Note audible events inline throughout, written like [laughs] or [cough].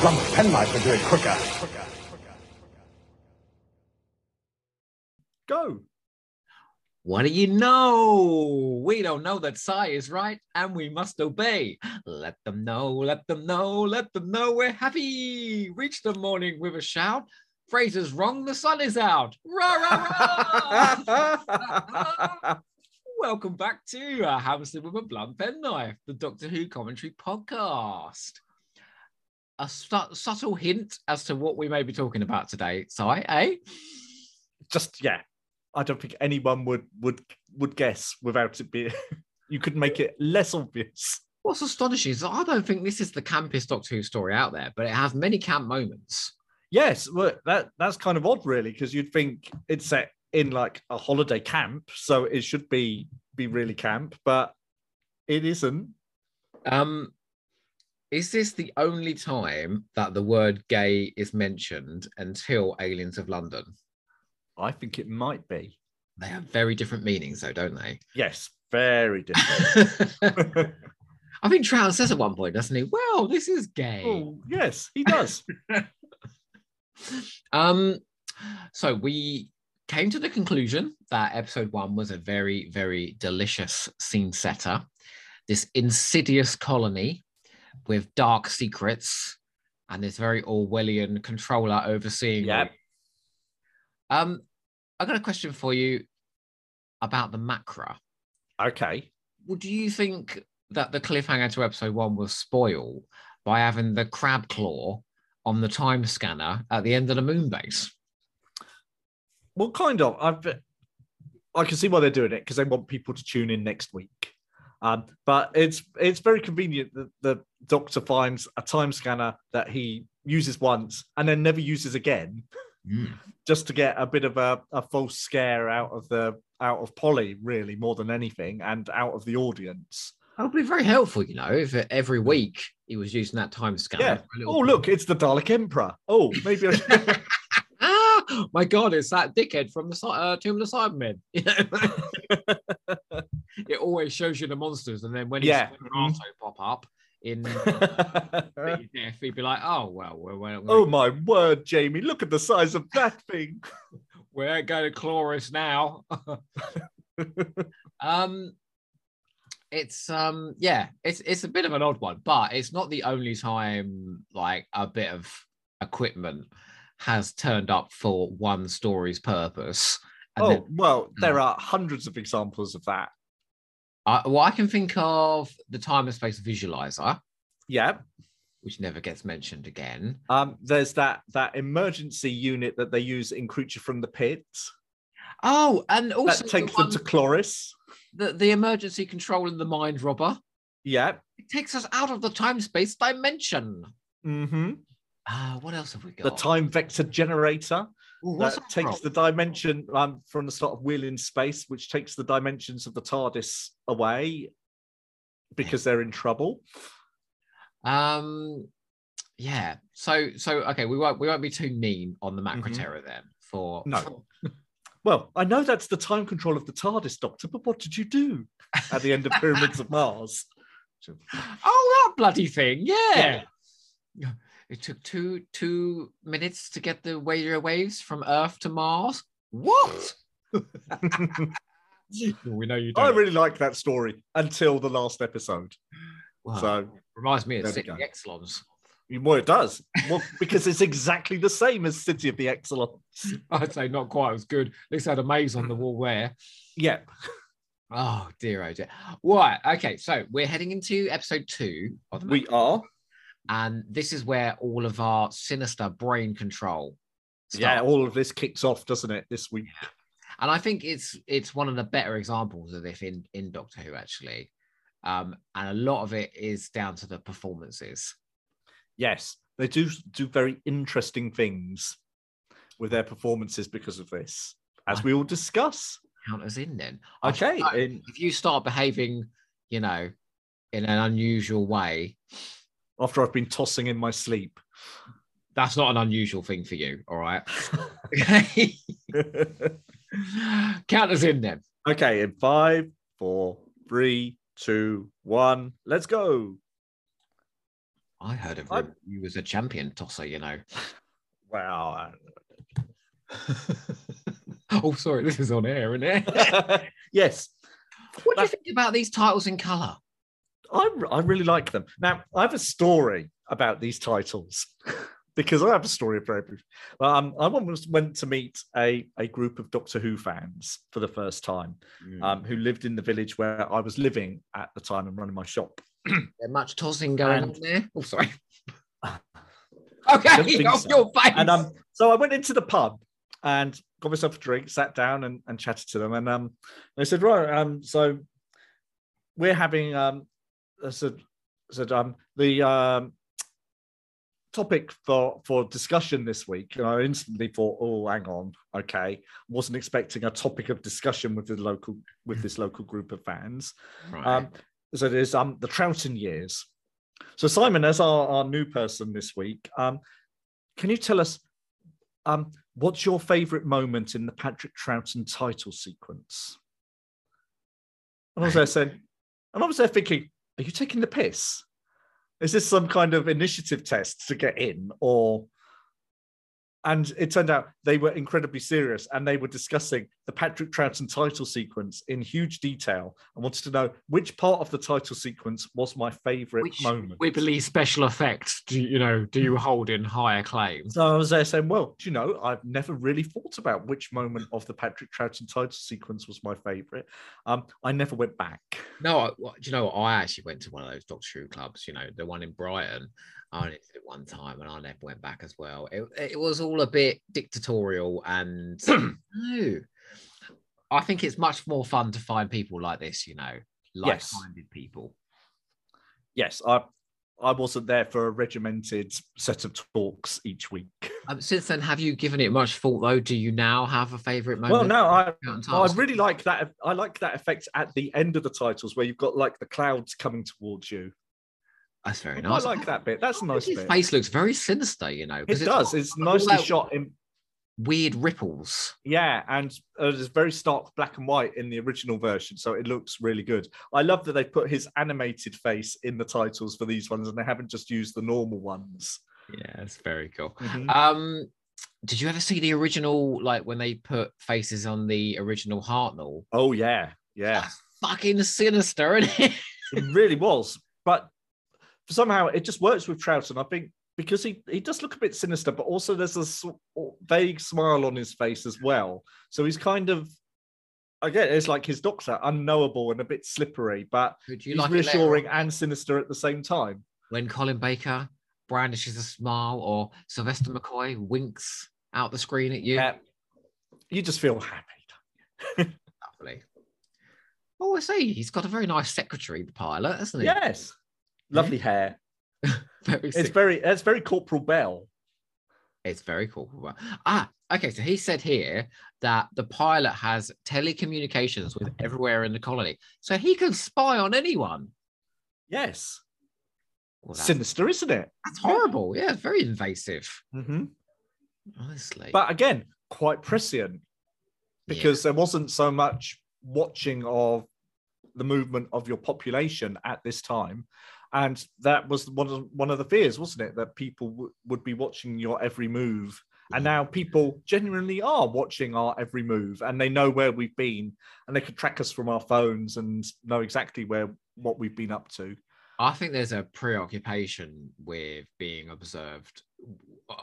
blunt penknife would do it quicker. Go. What do you know? We don't know that Si is right and we must obey. Let them know, let them know, let them know we're happy. Reach the morning with a shout. Fraser's wrong, the sun is out. Rah, rah, rah. [laughs] Welcome back to uh, Hamster with a Blunt Penknife, the Doctor Who commentary podcast. A su- subtle hint as to what we may be talking about today, Si, eh? Just yeah. I don't think anyone would would would guess without it being [laughs] you could make it less obvious. What's astonishing is I don't think this is the campest Doctor Who story out there, but it has many camp moments. Yes, well, that that's kind of odd, really, because you'd think it's set in like a holiday camp, so it should be be really camp, but it isn't. Um, is this the only time that the word gay is mentioned until Aliens of London? I think it might be. They have very different meanings, though, don't they? Yes, very different. [laughs] [laughs] I think Trout says at one point, doesn't he? Well, this is gay. oh, yes, he does. [laughs] Um, so we came to the conclusion that episode one was a very, very delicious scene setter. This insidious colony with dark secrets and this very Orwellian controller overseeing. Yep. you. Um, I got a question for you about the macra. okay. Well, do you think that the cliffhanger to episode one was spoiled by having the crab claw on the time scanner at the end of the moon base? Well, kind of. I've I can see why they're doing it because they want people to tune in next week. Um, but it's it's very convenient that the doctor finds a time scanner that he uses once and then never uses again, Mm. just to get a bit of a, a false scare out of the out of Polly, really, more than anything, and out of the audience. That would be very helpful, you know, if every week he was using that time scanner. Yeah. for a little Oh, look, it's the Dalek Emperor. Oh, maybe I should. Ah, [laughs] [laughs] my God, it's that dickhead from the uh, Tomb of the Cybermen. [laughs] You know? it always shows you the monsters, and then when he Yeah. also pop up in [laughs] death, he'd be like, "Oh well, we're, we're, oh my word, Jamie! Look at the size of that [laughs] thing. we're going to Chloris now." [laughs] um, it's um, yeah, it's it's a bit of an odd one, but it's not the only time like a bit of equipment has turned up for one story's purpose. And oh then well, there are hundreds of examples of that. I, well, I can think of the time and space visualizer, Yeah. which never gets mentioned again. Um, there's that that emergency unit that they use in Creature from the Pit Oh, and also that takes the, them to Chloris. the, the emergency control in the mind robber. Yeah. It takes us out of the time space dimension. Mm-hmm. Ah, what else have we got? The time vector generator Ooh, that that takes from? the dimension um, from the sort of Wheel in Space, which takes the dimensions of the TARDIS away because they're in trouble. Um, yeah. So, so okay, we won't we won't be too mean on the Macra Mhm. then. For No. [laughs] Well, I know that's the time control of the TARDIS, Doctor, but what did you do at the end of Pyramids of [laughs] Mars? oh, that bloody thing, yeah. It took two two minutes to get the radio waves from Earth to Mars. What? [laughs] we know you I don't. I really like that story until the last episode. Wow. So, reminds me of there we City go. Exxilons. well, it does. Well, because it's exactly the same as City of the Exxilons. [laughs] I'd say not quite as good. At least had a maze on the wall there. Yeah. Oh dear, oh dear. Right. Okay. So we're heading into episode two of the We are. And this is where all of our sinister brain control. Yeah, all of this kicks off, doesn't it, this week? and I think it's it's one of the better examples of this in in Doctor Who actually, um, and a lot of it is down to the performances. Yes, they do do very interesting things with their performances because of this, as we will discuss. Count us in then. Okay, should in, if you start behaving, you know, in an unusual way, after I've been tossing in my sleep. that's not an unusual thing for you. All right. [laughs] Okay. Count us in then. okay, in five, four, three, two, one, let's go. I heard of I- you as a champion tosser, you know. [laughs] Wow. [laughs] oh, sorry, this is on air, isn't it? yes, what do you think about these titles in colour? I, I really like them. Now, I have a story about these titles [laughs] because I have a story for every. Um, I once went to meet a, a group of Doctor Who fans for the first time Hmm. um, who lived in the village where I was living at the time and running my shop. [clears throat] there much tossing going and- on there? Oh, sorry. [laughs] Okay, off so. your face. And um, so I went into the pub and got myself a drink, sat down and, and chatted to them. And um, they said, right, um, so we're having um, I said, I said um, the um, topic for for discussion this week. And I instantly thought, oh, hang on, okay, wasn't expecting a topic of discussion with the local with this local group of fans. Right. Um, so it is um, the Troughton years. So Simon, as our, our new person this week, um, can you tell us um, what's your favourite moment in the Patrick Troughton title sequence? And I was there saying, and I was there thinking, are you taking the piss? Is this some kind of initiative test to get in, or? And it turned out they were incredibly serious, and they were discussing the Patrick Troughton title sequence in huge detail, and wanted to know which part of the title sequence was my favourite Which moment. Wibbly special effects do you, know do you hold in high acclaim? So I was there saying, well, do you know, I've never really thought about which moment of the Patrick Troughton title sequence was my favourite. Um, I never went back. No, I, do you know what? I actually went to one of those Doctor Who clubs. You know, the one in Brighton. I only did it one time, and I never went back as well. It, it was all a bit dictatorial, and [clears throat] no, I think it's much more fun to find people like this. You know, like-minded people. Yes, I I wasn't there for a regimented set of talks each week. [laughs] Um, since then, have you given it much thought though? Do you now have a favourite moment? Well, no, I I really like that. I like that effect at the end of the titles where you've got like the clouds coming towards you. That's very nice. I like that bit. That's nice His bit. face looks very sinister. You know, It it's does. It's nicely shot in Weird ripples. Yeah, and uh, it's very stark black and white in the original version, so it looks really good. I love that they put his animated face in the titles for these ones, and they haven't just used the normal ones. Yeah, it's very cool. Mhm. Um, did you ever see the original, like when they put faces on the original Hartnell? Oh yeah, yeah, That's fucking sinister, isn't it? it really was. But somehow it just works with Troughton. I think because he he does look a bit sinister, but also there's a s- vague smile on his face as well. So he's kind of. Again, it's like his doctor, unknowable and a bit slippery, but he's like reassuring and sinister at the same time. when Colin Baker brandishes a smile or Sylvester McCoy winks out the screen at you? Yeah, you just feel happy. [laughs] Lovely. Oh, I see. He's got a very nice secretary, the pilot, hasn't he? Yes, lovely hair. [laughs] Very It's very, it's very Corporal Bell. It's very cool. Ah, okay. So he said here that the pilot has telecommunications with everywhere in the colony, so he can spy on anyone. Yes, Well, sinister, isn't it? that's horrible. Yeah, it's very invasive. hmm Honestly, But again, quite prescient Yeah. because there wasn't so much watching of the movement of your population at this time. And that was one of, one of the fears, wasn't it? That people w- would be watching your every move. And now people genuinely are watching our every move and they know where we've been and they can track us from our phones and know exactly where what we've been up to. I think there's a preoccupation with being observed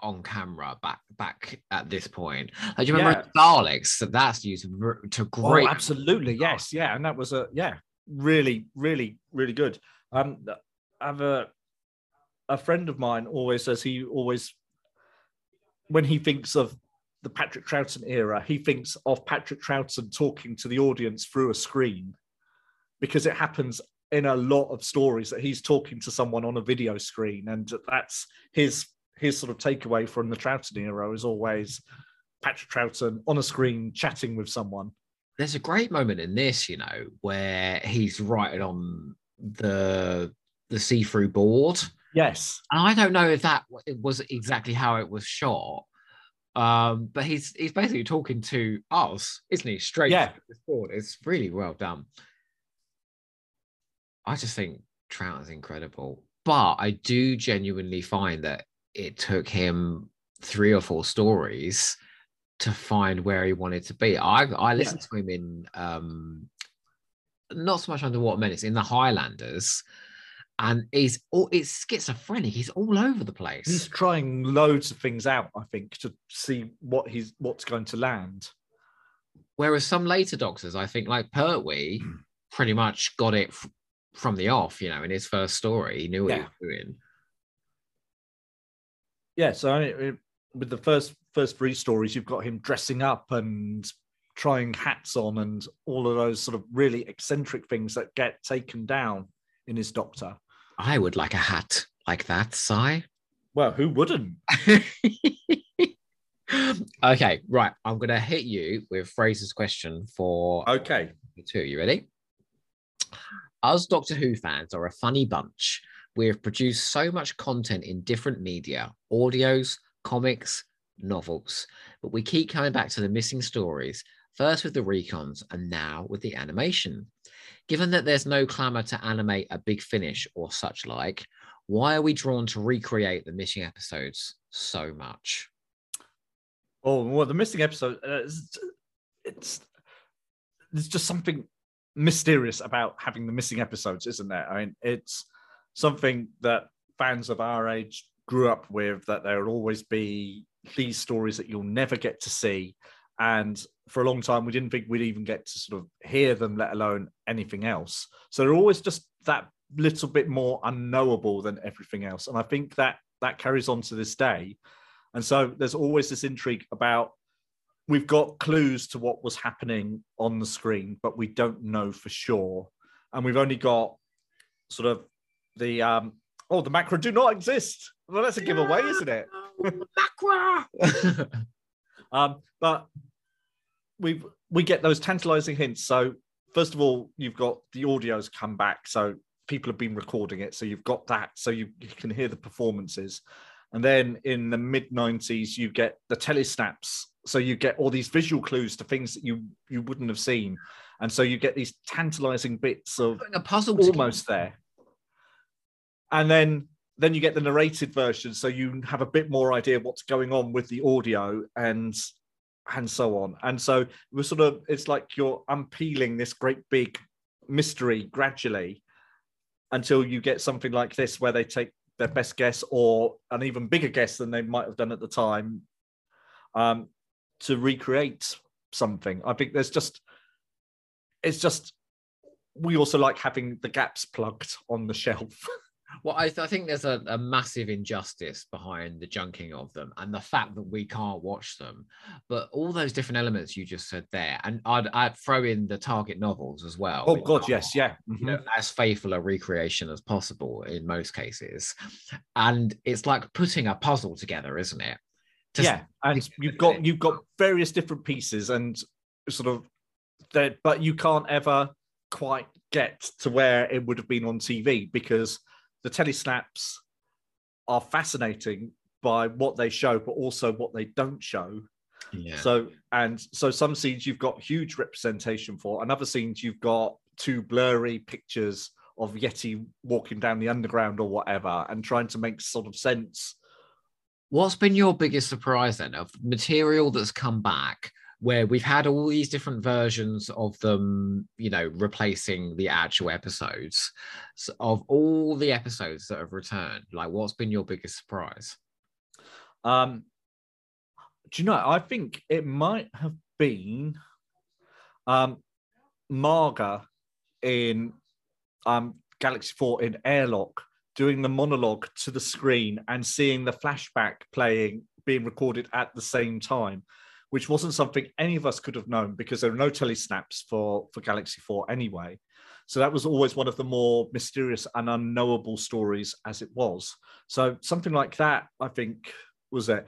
on camera back back at this point. Like, do you remember Daleks? So that's used to great. Oh, absolutely. Yes. Yeah. And that was a, yeah, really, really, really good. Um, have a, a friend of mine always says he always, when he thinks of the Patrick Troughton era, he thinks of Patrick Troughton talking to the audience through a screen because it happens in a lot of stories that he's talking to someone on a video screen. And that's his, his sort of takeaway from the Troughton era is always Patrick Troughton on a screen chatting with someone. There's a great moment in this, you know, where he's writing on the the see-through board. Yes. And I don't know if that it was exactly how it was shot. Um, but he's he's basically talking to us, isn't he? Straight Yeah. this board. It's really well done. I just think Trout is incredible. but I do genuinely find that it took him three or four stories to find where he wanted to be. I I listened to him in um not so much underwater menace in the Highlanders, and he's all it's schizophrenic. He's all over the place. He's trying loads of things out, I think, to see what he's what's going to land. Whereas some later doctors, I think, like Pertwee, [clears throat] pretty much got it f- from the off. You know, in his first story, he knew what he Yeah. was doing. Yeah, so I mean, with the first first three stories, you've got him dressing up and trying hats on and all of those sort of really eccentric things that get taken down in his Doctor. I would like a hat like that, Si. Well, who wouldn't? [laughs] okay, right. I'm gonna hit you with Fraser's question for Okay. two. You ready? Us Doctor Who fans are a funny bunch. We have produced so much content in different media, audios, comics, novels, but we keep coming back to the missing stories, first with the recons and now with the animation. Given that there's no clamour to animate a big finish or such like, why are we drawn to recreate the missing episodes so much? Oh, well, the missing episode. Uh, it's, it's there's just something mysterious about having the missing episodes, isn't there? I mean, it's something that fans of our age grew up with. That there will always be these stories that you'll never get to see, and for a long time we didn't think we'd even get to sort of hear them, let alone anything else. So they're always just that little bit more unknowable than everything else, and I think that that carries on to this day. And so there's always this intrigue about we've got clues to what was happening on the screen, but we don't know for sure. And we've only got sort of the um oh the Macra do not exist. Well, that's a giveaway, isn't it? Macra! [laughs] Um, but we we get those tantalizing hints. So first of all, you've got the audios come back, so people have been recording it, so you've got that, so you, you can hear the performances. And then in the mid '90s, you get the telesnaps, so you get all these visual clues to things that you you wouldn't have seen, and so you get these tantalizing bits of a puzzle together. almost there. And then then you get the narrated version, so you have a bit more idea what's going on with the audio and and so on. And so we're sort of it's like you're unpeeling this great big mystery gradually until you get something like this where they take their best guess or an even bigger guess than they might have done at the time um, to recreate something. I think there's just it's just we also like having the gaps plugged on the shelf. [laughs] Well, I, th- I think there's a, a massive injustice behind the junking of them and the fact that we can't watch them. But all those different elements you just said there, and I'd, I'd throw in the Target novels as well. oh God, are, yes, yeah. you mm-hmm. know, as faithful a recreation as possible in most cases. And it's like putting a puzzle together, isn't it? Just- yeah, and you've got you've got various different pieces and sort of that, but you can't ever quite get to where it would have been on TV because the telesnaps are fascinating by what they show, but also what they don't show. Yeah. So and so some scenes you've got huge representation for, and other scenes you've got two blurry pictures of Yeti walking down the underground or whatever, and trying to make sort of sense. What's been your biggest surprise then of material that's come back where we've had all these different versions of them, you know, replacing the actual episodes So of all the episodes that have returned? Like, what's been your biggest surprise? Um, do you know? I think it might have been um, Maaga in um, Galaxy Four in Airlock doing the monologue to the screen and seeing the flashback playing being recorded at the same time, which wasn't something any of us could have known because there are no telesnaps for for Galaxy Four anyway. So that was always one of the more mysterious and unknowable stories as it was. So something like that, I think, was it.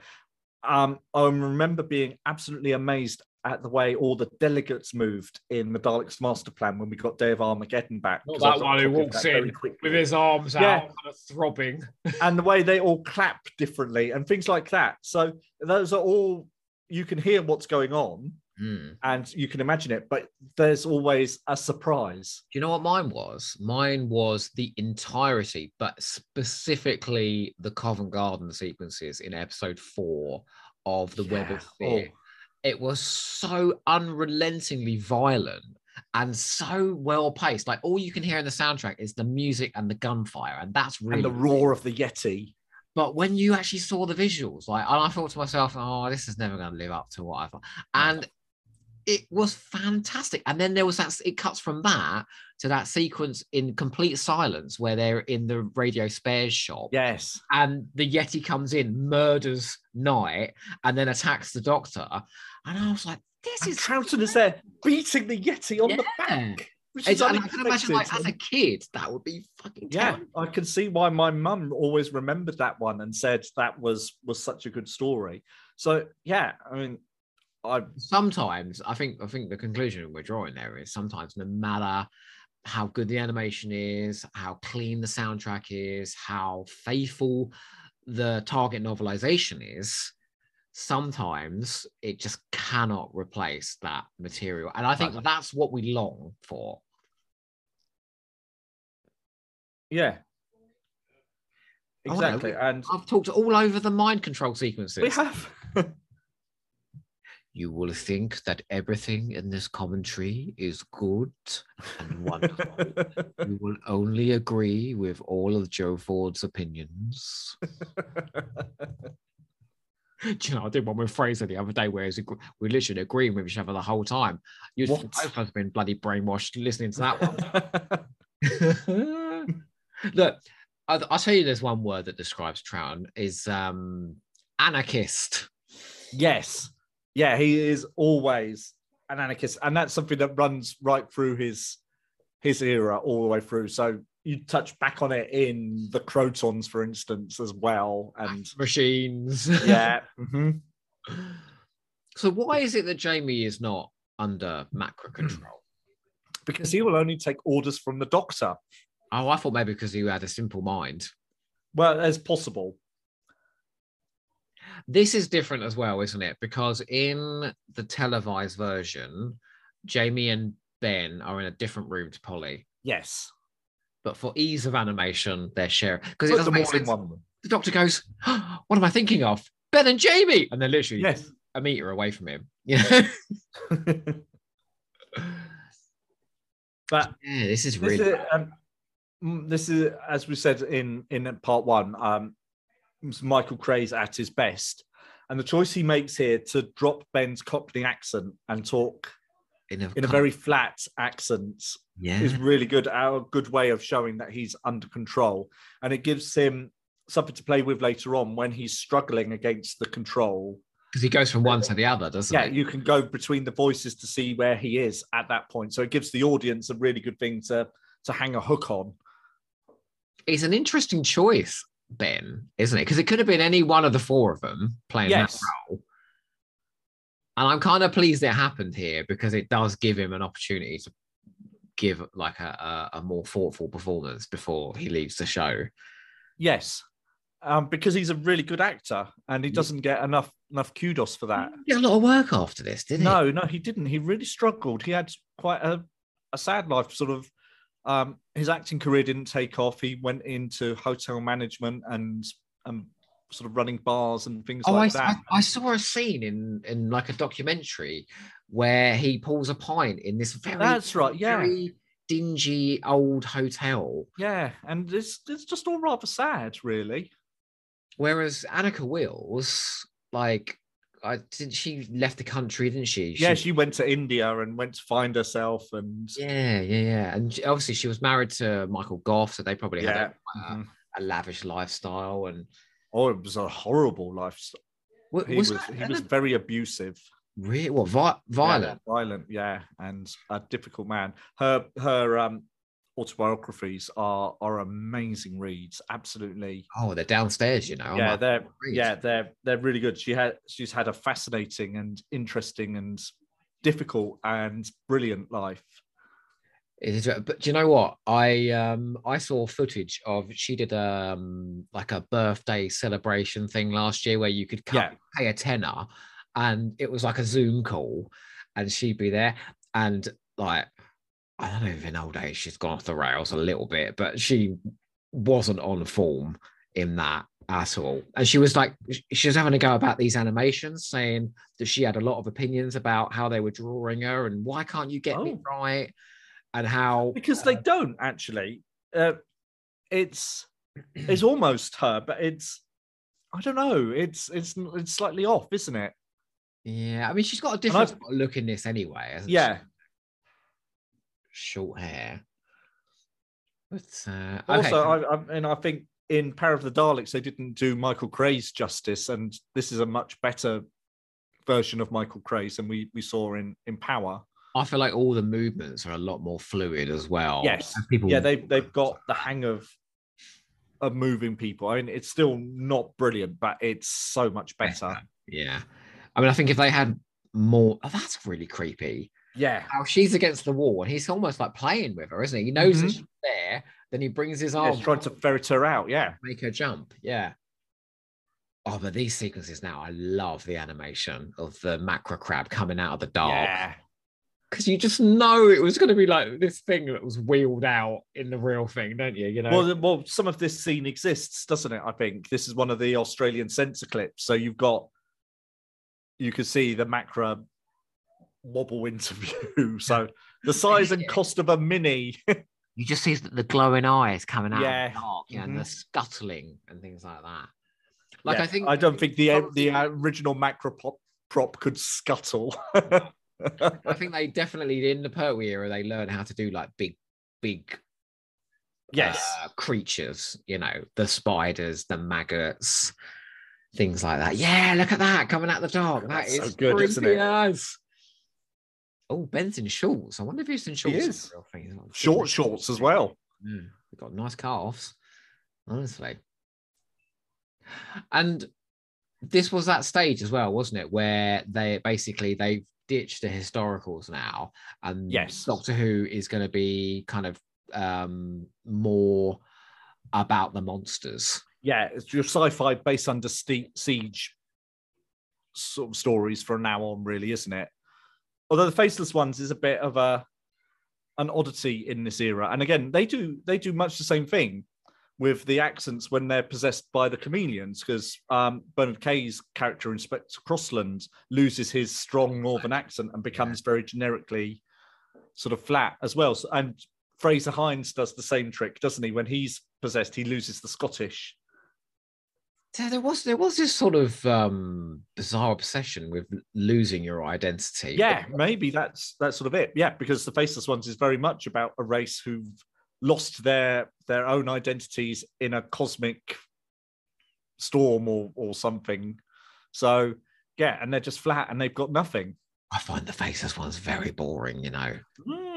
Um, I remember being absolutely amazed at the way all the delegates moved in the Daleks master plan when we got Day of Armageddon back. Not that one who walks in with his arms Yeah. out, kind of throbbing. and the way they all clap differently and things like that. So those are all you can hear what's going on, Mm. and you can imagine it, but there's always a surprise. Do you know what mine was? Mine was the entirety, but specifically the Covent Garden sequences in episode four of The Web of Yeah. Fear. Oh. It was so unrelentingly violent and so well paced. Like all you can hear in the soundtrack is the music and the gunfire, and that's really and the roar of the Yeti. But when you actually saw the visuals, like, and I thought to myself, oh, this is never going to live up to what I thought. And it was fantastic. And then there was that, it cuts from that to that sequence in complete silence where they're in the radio spares shop Yes. and the Yeti comes in, murders Knight, and then attacks the doctor. And I was like, this And is. Troughton is there beating the Yeti on the back. Is and I can imagine, like, as a kid, that would be fucking yeah. I can see why my mum always remembered that one and said that was was such a good story. So yeah, I mean, I sometimes I think I think the conclusion we're drawing there is sometimes no matter how good the animation is, how clean the soundtrack is, how faithful the target novelization is, sometimes it just cannot replace that material. And I think No. that's what we long for. Yeah. Oh, no, Exactly. and I've talked all over the mind control sequences. we have [laughs] you will think that everything in this commentary is good and wonderful. [laughs] you will only agree with all of Joe Ford's opinions. [laughs] Do you know, I did one with Fraser the other day where we're literally agreeing with each other the whole time. What? both of us have been bloody brainwashed listening to that one. Look, I'll, I'll tell you there's one word that describes Trown is um, anarchist. yes. Yeah, he is always an anarchist, and that's something that runs right through his his era all the way through. So you touch back on it in the Krotons, for instance, as well. And Machines. yeah. [laughs] mhm. So why is it that Jamie is not under Macra control? [clears throat] Because he will only take orders from the doctor. Oh, I thought maybe because he had a simple mind. Well, as possible. This is different as well, isn't it? Because in the televised version, Jamie and Ben are in a different room to Polly. Yes. But for ease of animation, they're sharing because it doesn't make sense. one. The doctor goes, "What am I thinking of? Ben and Jamie," and they're literally Yes. a meter away from him. Yeah, [laughs] [laughs] but yeah, this is this really is, um, this is as we said in in part one um Michael Craze at his best. And the choice he makes here to drop ben's cockney accent and talk in a, in a very flat accent yeah. is really good a good way of showing that he's under control. And it gives him something to play with later on when he's struggling against the control. Because he goes from one to the other, doesn't yeah he? Yeah, you can go between the voices to see where he is at that point. So it gives the audience a really good thing to to hang a hook on It's an interesting choice, Ben, isn't it? Because it could have been any one of the four of them playing Yes. that role. And I'm kind of pleased it happened here because it does give him an opportunity to give like a, a, a more thoughtful performance before he leaves the show. Yes, um, because he's a really good actor and he doesn't get enough enough kudos for that. He did a lot of work after this, didn't No, no, he didn't. He really struggled. He had quite a, a sad life. Sort of, um, his acting career didn't take off. He went into hotel management and and sort of running bars and things Oh, like I, that. I, I saw a scene in in like a documentary where he pulls a pint in this very That's right. Yeah, very dingy old hotel. yeah, and it's it's just all rather sad, really. Whereas Anneke Wills, like, I didn't she left the country, didn't she? Yeah, she went to India and went to find herself, and yeah, yeah, yeah. And she- obviously she was married to Michael Gough, so they probably had yeah. a, a, mhm. a lavish lifestyle. And Oh, it was a horrible lifestyle. wa- He was, was, that- he was very abusive. really what vi- violent. Yeah, violent, yeah, and a difficult man. Her her um autobiographies are are amazing reads. Absolutely, Oh, they're downstairs, you know. Yeah, like, they're yeah they're they're really good. She had she's had a fascinating and interesting and difficult and brilliant life. It is, but do you know what? I um I saw footage of she did um like a birthday celebration thing last year where you could cut, Yeah. pay a tenner, and it was like a Zoom call, and she'd be there. And like, I don't know if in old age she's gone off the rails a little bit, but she wasn't on form in that at all. And she was like, she was having a go about these animations, saying that she had a lot of opinions about how they were drawing her and why can't you get me Oh. right? And how because they don't actually. Uh, it's [clears throat] it's almost her, but it's I don't know. It's it's it's slightly off, isn't it? yeah, I mean she's got a different look in this anyway. hasn't she? Yeah. Short hair. But uh, Also, okay. I, I and I think in Power of the Daleks they didn't do Michael Craze justice, and this is a much better version of Michael Craze than we we saw in in Power. I feel like all the movements are a lot more fluid as well. Yes. And people Yeah, they've they've got the hang of of moving people. I mean, it's still not brilliant, but it's so much better. Yeah. I mean, I think if they had more, oh, that's really creepy. Yeah, How she's against the wall and he's almost like playing with her, isn't he? He knows that Mhm. she's there, then he brings his arm trying to ferret her out. Yeah, make her jump. Yeah. Oh, but these sequences now, I love the animation of the Macra crab coming out of the dark. yeah, Because you just know it was going to be like this thing that was wheeled out in the real thing, don't you? You know? Well, well, some of this scene exists, doesn't it? I think this is one of the Australian censor clips. So you've got, you can see the Macra wobble into [laughs] view. So the size and cost of a mini. [laughs] you just see the glowing eyes coming out Yeah. of the dark, you know, and the scuttling and things like that. Like Mm-hmm. Yeah, I think I don't think the the original Macra pop, prop could scuttle. [laughs] I think they definitely in the Pertwee era they learn how to do like big, big yes, uh, creatures, you know, the spiders, the maggots, things like that. Yeah, look at that coming out the dark. That That's so good, isn't creepy it? Oh, Ben's in shorts. I wonder if he's in shorts. the is. real thing. Like- short shorts as well. Yeah, we've got nice calves, honestly. And this was that stage as well, wasn't it? Where they basically they've ditched the historicals now, and Yes. Doctor Who is going to be kind of um more about the monsters. Yeah, it's your sci-fi based under siege sort of stories from now on, really, isn't it? Although the faceless ones is a bit of a an oddity in this era, and again, they do they do much the same thing with the accents when they're possessed by the chameleons, because um, Bernard Kay's character Inspector Crossland loses his strong northern accent and becomes very generically sort of flat as well. So, and Frazer Hines does the same trick, doesn't he? When he's possessed, he loses the Scottish. There was there was this sort of um bizarre obsession with losing your identity. Yeah, maybe that's that's sort of it. Yeah, because the faceless ones is very much about a race who've lost their their own identities in a cosmic storm or or something. So yeah, and they're just flat and they've got nothing. I find the faceless ones very boring, you know.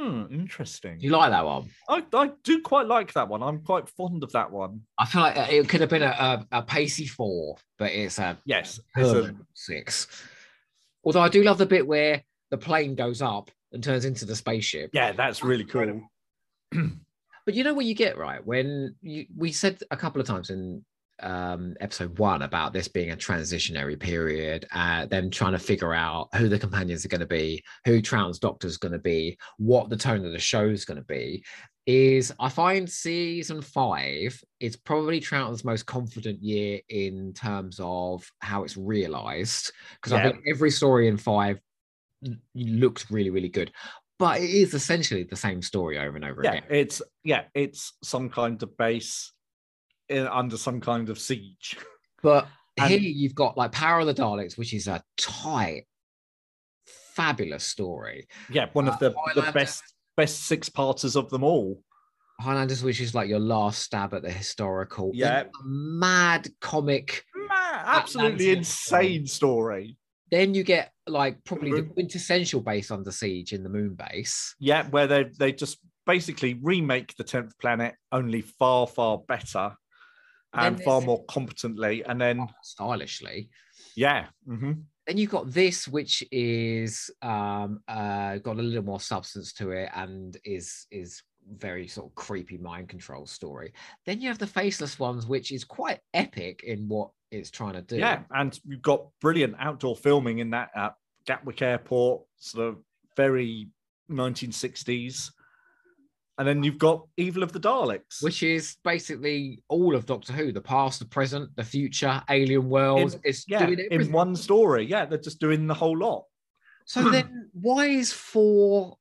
Hmm, interesting. You like that one? I, I do quite like that one. I'm quite fond of that one. I feel like it could have been a, a, a pacey four, but it's a Yes. it's a- six. Although I do love the bit where the plane goes up and turns into the spaceship. yeah, that's really cool. [clears throat] But you know what you get right when you, we said a couple of times in um, episode one about this being a transitionary period, uh, them trying to figure out who the companions are going to be, who Troughton's Doctor is going to be, what the tone of the show is going to be. Is I find season five is probably Troughton's most confident year in terms of how it's realized because I think every story in five looks really, really good. But it is essentially the same story over and over Yeah, again. it's yeah, it's some kind of base in, under some kind of siege. But And- here you've got like Power of the Daleks, which is a tight, fabulous story. Yeah, one Uh, of the, the best best six parters of them all. Highlanders, which is like your last stab at the historical. Yeah. you've got a mad comic. Man, absolutely insane story. Then you get like probably the Mhm. quintessential base under siege in the moon base. Yeah, where they they just basically remake the tenth planet only far far better And far more competently. And then stylishly. yeah, mhm. Then you've got this, which is um uh got a little more substance to it and is is very sort of creepy mind control story. Then you have the faceless ones, which is quite epic in what it's trying to do. yeah, and you've got brilliant outdoor filming in that at Gatwick Airport, sort of very 1960s. And then you've got Evil of the Daleks. which is basically all of Doctor Who: the past, the present, the future, alien worlds. it's yeah, in one story. Yeah, they're just doing the whole lot. So then, why is four?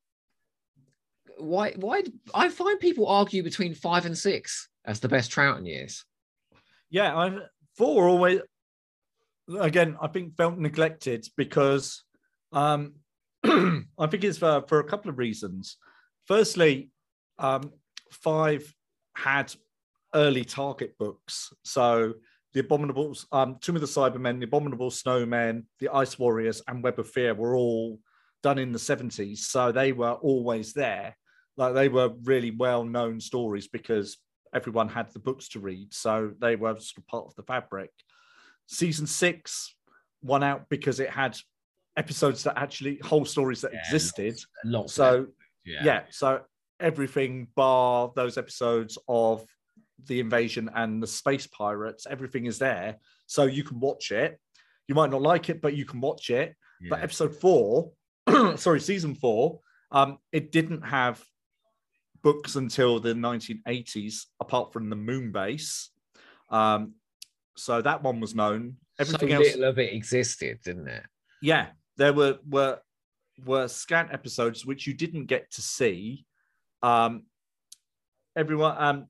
Why? Why? I find people argue between five and six as the best Troughton years. Yeah, I four always again. I think felt neglected because um, [clears throat] I think it's for for a couple of reasons. Firstly, um, five had early target books, so the Abominables, um, Tomb of the Cybermen, the Abominable Snowmen, the Ice Warriors, and Web of Fear were all done in the seventies, so they were always there. Like they were really well known stories because everyone had the books to read, so they were sort of part of the fabric. Season six won out because it had episodes that actually whole stories that Yeah, existed. Lots. So yeah. yeah. so everything bar those episodes of the invasion and the space pirates, everything is there, so you can watch it. You might not like it, but you can watch it. But episode four, [clears throat] sorry, season four, um, it didn't have books until the 1980s, apart from the moon base. Um, so that one was known. Everything so else, little of it existed, didn't it? yeah, there were were were scant episodes which you didn't get to see. Um, everyone, um,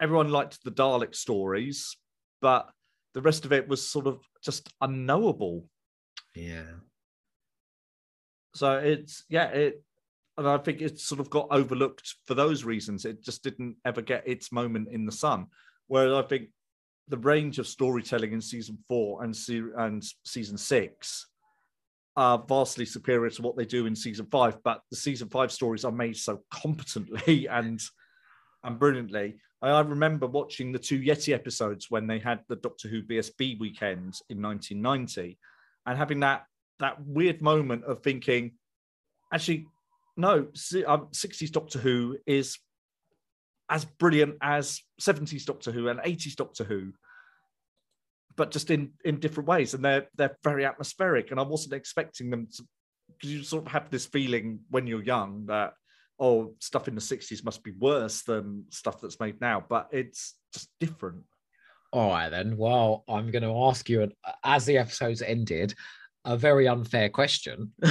everyone liked the Dalek stories, but the rest of it was sort of just unknowable. Yeah. So it's yeah, it and I think it sort of got overlooked for those reasons. It just didn't ever get its moment in the sun. Whereas I think the range of storytelling in season four and se- and season six are vastly superior to what they do in season five. But the season five stories are made so competently [laughs] and and brilliantly. I, remember watching the two Yeti episodes when they had the Doctor Who BSB weekend in 1990, and having that that weird moment of thinking, actually, no, si- um, 60s Doctor Who is as brilliant as 70s Doctor Who and 80s Doctor Who, but just in in different ways, and they're they're very atmospheric. And I wasn't expecting them to, because you sort of have this feeling when you're young that oh, stuff in the 60s must be worse than stuff that's made now, but it's just different. All right, then. Well, I'm going to ask you, as the episode's ended, a very unfair question. [laughs]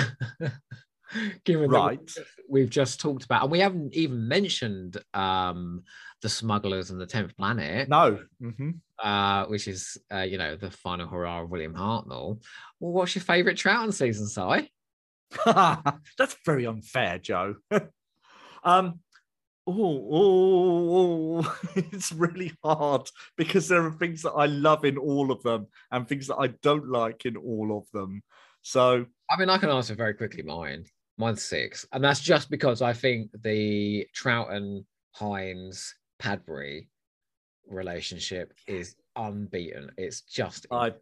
[laughs] Given that Right. we've just talked about, and we haven't even mentioned um, the smugglers and the tenth planet, No. hmm uh, which is uh, you know the final hurrah of William Hartnell. Well, what's your favourite Troughton season, Si? [laughs] That's very unfair, Joe. [laughs] um, oh, oh, oh, it's really hard because there are things that I love in all of them and things that I don't like in all of them. So, I mean, I can answer very quickly. Mine, mine's six, and that's just because I think the Troughton, Hines, Padbury relationship is unbeaten. It's just I,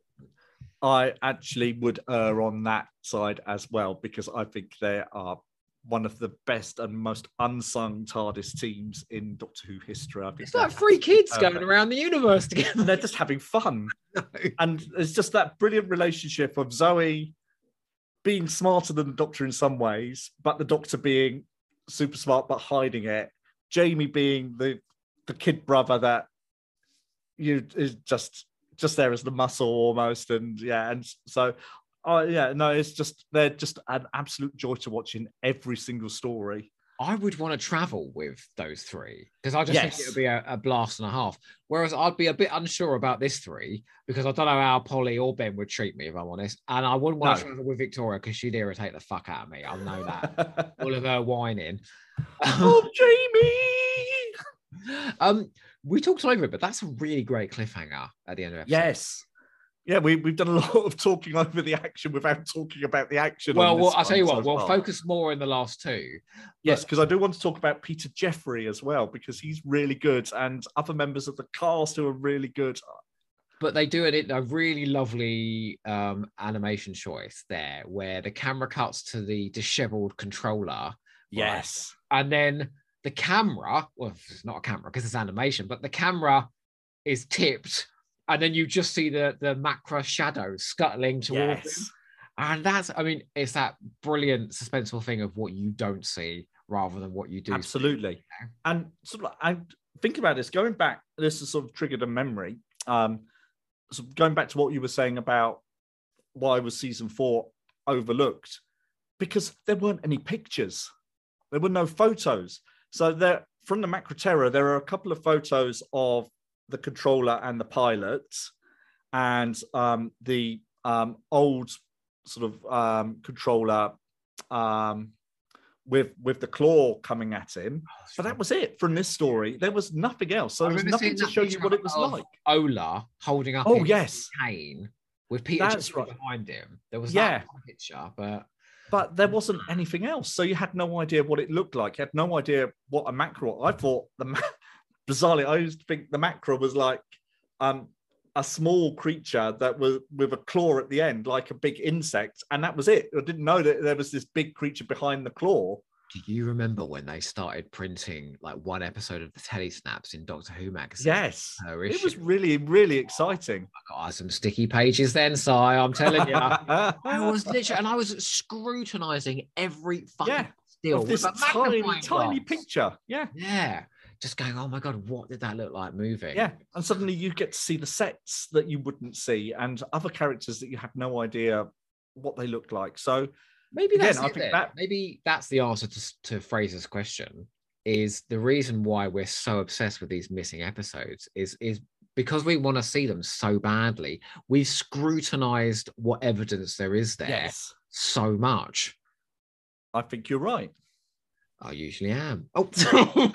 I actually would err on that side as well because I think they are one of the best and most unsung TARDIS teams in Doctor Who history. I think it's like three kids perfect. going around the universe together. they're just having fun. [laughs] and it's just that brilliant relationship of Zoe being smarter than the Doctor in some ways, but the Doctor being super smart but hiding it. Jamie being the the kid brother that you is just just there as the muscle almost, and yeah, and so. Oh yeah, no, it's just they're just an absolute joy to watch in every single story. I would want to travel with those three because I just think it would be a, a blast and a half. Whereas I'd be a bit unsure about this three because I don't know how Polly or Ben would treat me if I'm honest, and I wouldn't want to travel with Victoria because she'd irritate the fuck out of me. I know that. [laughs] All of her whining. oh, [laughs] Jamie! um, we talked over it, but that's a really great cliffhanger at the end of episode. Yes. Yeah, we, we've done a [laughs] lot of talking over the action without talking about the action. Well, well I'll tell you what, so we'll focus more in the last two. Yes, because I do want to talk about Peter Jeffrey as well, because he's really good, and other members of the cast who are really good. but they do it in a really lovely um, animation choice there where the camera cuts to the disheveled controller Yes. and then the camera well it's not a camera because it's animation but the camera is tipped and then you just see the the Macra shadow scuttling towards him And that's, I mean, it's that brilliant suspenseful thing of what you don't see rather than what you do. see. Absolutely. And sort of, I think about this going back. This has sort of triggered a memory. Um, so going back to what you were saying about why was season four overlooked, because there weren't any pictures, there were no photos. So there, from the Macra Terror, there are a couple of photos of the controller and the pilot, and um, the um, old sort of um, controller um, with with the claw coming at him. But that was it from this story. There was nothing else. So there was nothing to show you what it was like. Ola holding up. Oh, yes. cane with Peter That's Jackson right. behind him. There was Yeah. that picture, but But there wasn't anything else. So you had no idea what it looked like. You had no idea what a Macra. I thought the bizarrely, I used to think the Macra was like um a small creature that was with a claw at the end, like a big insect, and that was it. I didn't know that there was this big creature behind the claw. do you remember when they started printing like one episode of the Telesnaps in Doctor Who magazine? Yes, it was really, really exciting. I got some sticky pages then, Si. I'm telling you. [laughs] I was literally, and I was scrutinizing every fucking Yeah, of this tiny, tiny glass. picture. Yeah, Yeah, just going, oh my god, what did that look like moving? yeah, and suddenly you get to see the sets that you wouldn't see, and other characters that you had no idea what they looked like. So maybe Again, that's I it that- maybe that's the answer to, to Fraser's question. Is the reason why we're so obsessed with these missing episodes is is because we want to see them so badly. We've scrutinized what evidence there is there yes, so much. I think you're right. I usually am. Oh, [laughs] [laughs]